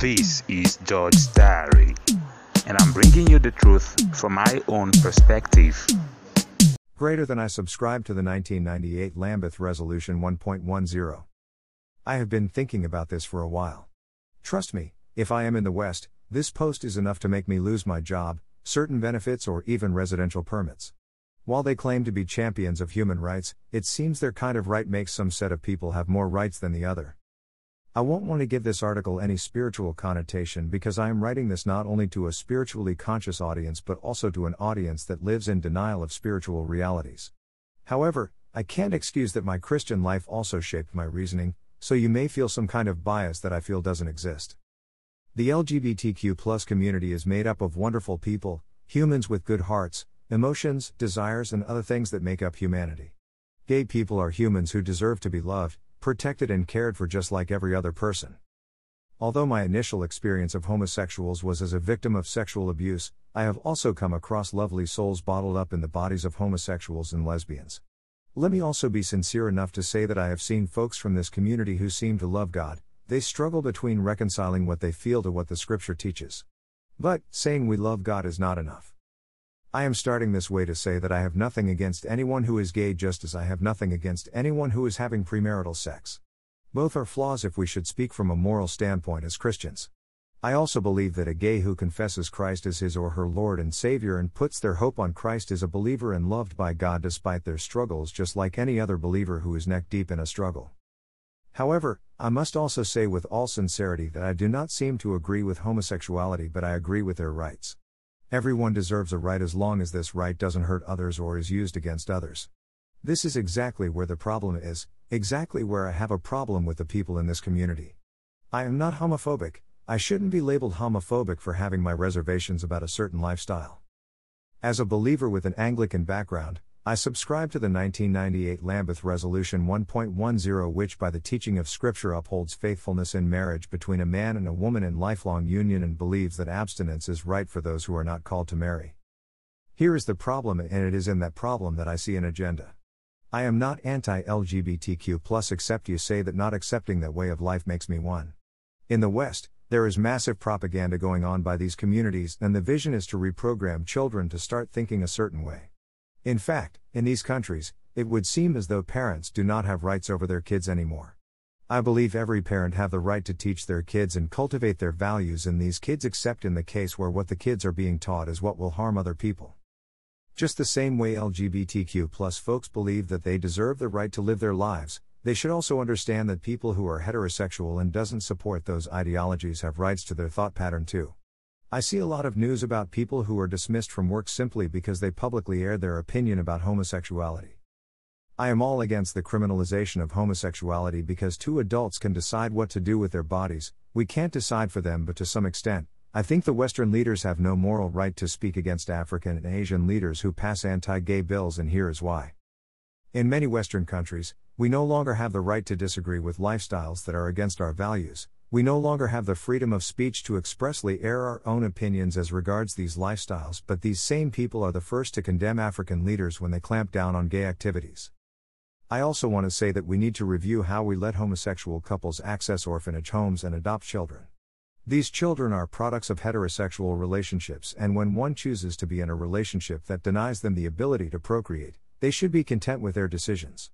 This is George's Diary, and I'm bringing you the truth from my own perspective. Greater than I subscribe to the 1998 Lambeth Resolution 1.10. I have been thinking about this for a while. Trust me, if I am in the West, this post is enough to make me lose my job, certain benefits, or even residential permits. While they claim to be champions of human rights, it seems their kind of right makes some set of people have more rights than the other. I won't want to give this article any spiritual connotation because I am writing this not only to a spiritually conscious audience but also to an audience that lives in denial of spiritual realities. However, I can't excuse that my Christian life also shaped my reasoning, so you may feel some kind of bias that I feel doesn't exist. The LGBTQ community is made up of wonderful people, humans with good hearts, emotions, desires, and other things that make up humanity. Gay people are humans who deserve to be loved, protected and cared for just like every other person. Although my initial experience of homosexuals was as a victim of sexual abuse, I have also come across lovely souls bottled up in the bodies of homosexuals and lesbians. Let me also be sincere enough to say that I have seen folks from this community who seem to love God, they struggle between reconciling what they feel to what the scripture teaches. But, saying we love God is not enough. I am starting this way to say that I have nothing against anyone who is gay just as I have nothing against anyone who is having premarital sex. Both are flaws if we should speak from a moral standpoint as Christians. I also believe that a gay who confesses Christ as his or her Lord and Savior and puts their hope on Christ is a believer and loved by God despite their struggles, just like any other believer who is neck deep in a struggle. However, I must also say with all sincerity that I do not seem to agree with homosexuality, but I agree with their rights. Everyone deserves a right as long as this right doesn't hurt others or is used against others. This is exactly where the problem is, exactly where I have a problem with the people in this community. I am not homophobic, I shouldn't be labeled homophobic for having my reservations about a certain lifestyle. As a believer with an Anglican background, I subscribe to the 1998 Lambeth Resolution 1.10, which, by the teaching of Scripture, upholds faithfulness in marriage between a man and a woman in lifelong union and believes that abstinence is right for those who are not called to marry. Here is the problem, and it is in that problem that I see an agenda. I am not anti LGBTQ, except you say that not accepting that way of life makes me one. In the West, there is massive propaganda going on by these communities, and the vision is to reprogram children to start thinking a certain way. In fact, in these countries, it would seem as though parents do not have rights over their kids anymore. I believe every parent have the right to teach their kids and cultivate their values in these kids except in the case where what the kids are being taught is what will harm other people. Just the same way LGBTQ plus folks believe that they deserve the right to live their lives, they should also understand that people who are heterosexual and doesn't support those ideologies have rights to their thought pattern too. I see a lot of news about people who are dismissed from work simply because they publicly air their opinion about homosexuality. I am all against the criminalization of homosexuality because two adults can decide what to do with their bodies, we can't decide for them, but to some extent, I think the Western leaders have no moral right to speak against African and Asian leaders who pass anti gay bills, and here is why. In many Western countries, we no longer have the right to disagree with lifestyles that are against our values, we no longer have the freedom of speech to expressly air our own opinions as regards these lifestyles, but these same people are the first to condemn African leaders when they clamp down on gay activities. I also want to say that we need to review how we let homosexual couples access orphanage homes and adopt children. These children are products of heterosexual relationships, and when one chooses to be in a relationship that denies them the ability to procreate, they should be content with their decisions.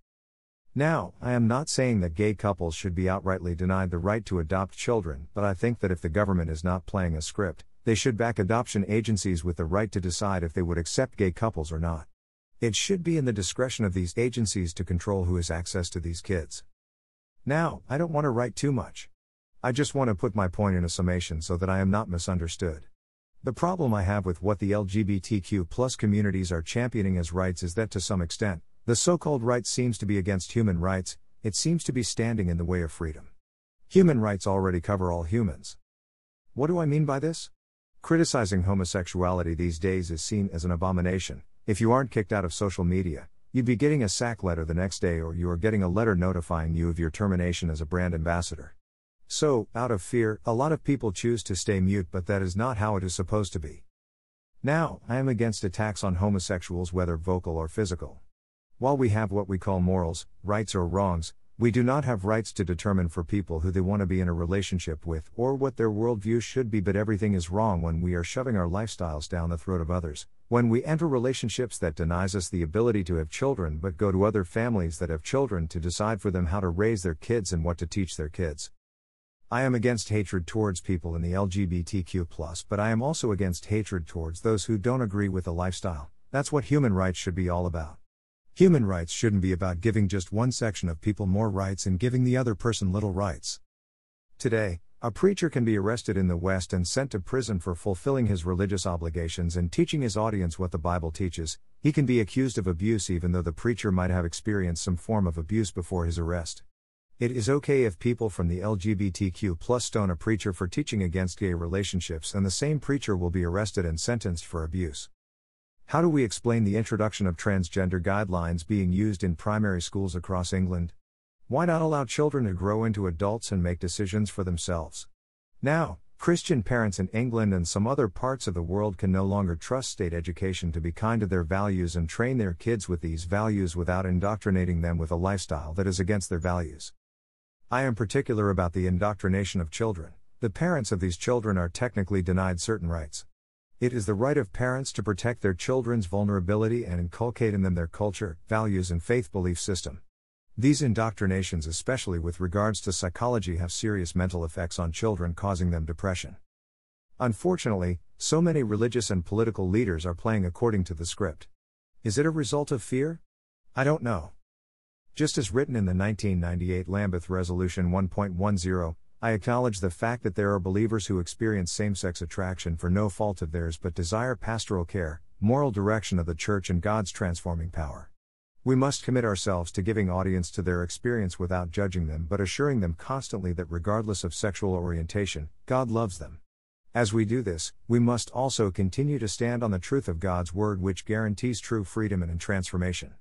Now, I am not saying that gay couples should be outrightly denied the right to adopt children, but I think that if the government is not playing a script, they should back adoption agencies with the right to decide if they would accept gay couples or not. It should be in the discretion of these agencies to control who has access to these kids. Now, I don't want to write too much. I just want to put my point in a summation so that I am not misunderstood. The problem I have with what the LGBTQ communities are championing as rights is that to some extent, the so called right seems to be against human rights, it seems to be standing in the way of freedom. Human rights already cover all humans. What do I mean by this? Criticizing homosexuality these days is seen as an abomination. If you aren't kicked out of social media, you'd be getting a sack letter the next day or you are getting a letter notifying you of your termination as a brand ambassador. So, out of fear, a lot of people choose to stay mute, but that is not how it is supposed to be. Now, I am against attacks on homosexuals, whether vocal or physical. While we have what we call morals, rights, or wrongs, We do not have rights to determine for people who they want to be in a relationship with or what their worldview should be, but everything is wrong when we are shoving our lifestyles down the throat of others. When we enter relationships that denies us the ability to have children but go to other families that have children to decide for them how to raise their kids and what to teach their kids. I am against hatred towards people in the LGBTQ, but I am also against hatred towards those who don't agree with the lifestyle. That's what human rights should be all about. Human rights shouldn't be about giving just one section of people more rights and giving the other person little rights. Today, a preacher can be arrested in the West and sent to prison for fulfilling his religious obligations and teaching his audience what the Bible teaches. He can be accused of abuse even though the preacher might have experienced some form of abuse before his arrest. It is okay if people from the LGBTQ plus stone a preacher for teaching against gay relationships and the same preacher will be arrested and sentenced for abuse. How do we explain the introduction of transgender guidelines being used in primary schools across England? Why not allow children to grow into adults and make decisions for themselves? Now, Christian parents in England and some other parts of the world can no longer trust state education to be kind to their values and train their kids with these values without indoctrinating them with a lifestyle that is against their values. I am particular about the indoctrination of children. The parents of these children are technically denied certain rights. It is the right of parents to protect their children's vulnerability and inculcate in them their culture, values, and faith belief system. These indoctrinations, especially with regards to psychology, have serious mental effects on children, causing them depression. Unfortunately, so many religious and political leaders are playing according to the script. Is it a result of fear? I don't know. Just as written in the 1998 Lambeth Resolution 1.10, I acknowledge the fact that there are believers who experience same sex attraction for no fault of theirs but desire pastoral care, moral direction of the church, and God's transforming power. We must commit ourselves to giving audience to their experience without judging them but assuring them constantly that regardless of sexual orientation, God loves them. As we do this, we must also continue to stand on the truth of God's Word, which guarantees true freedom and transformation.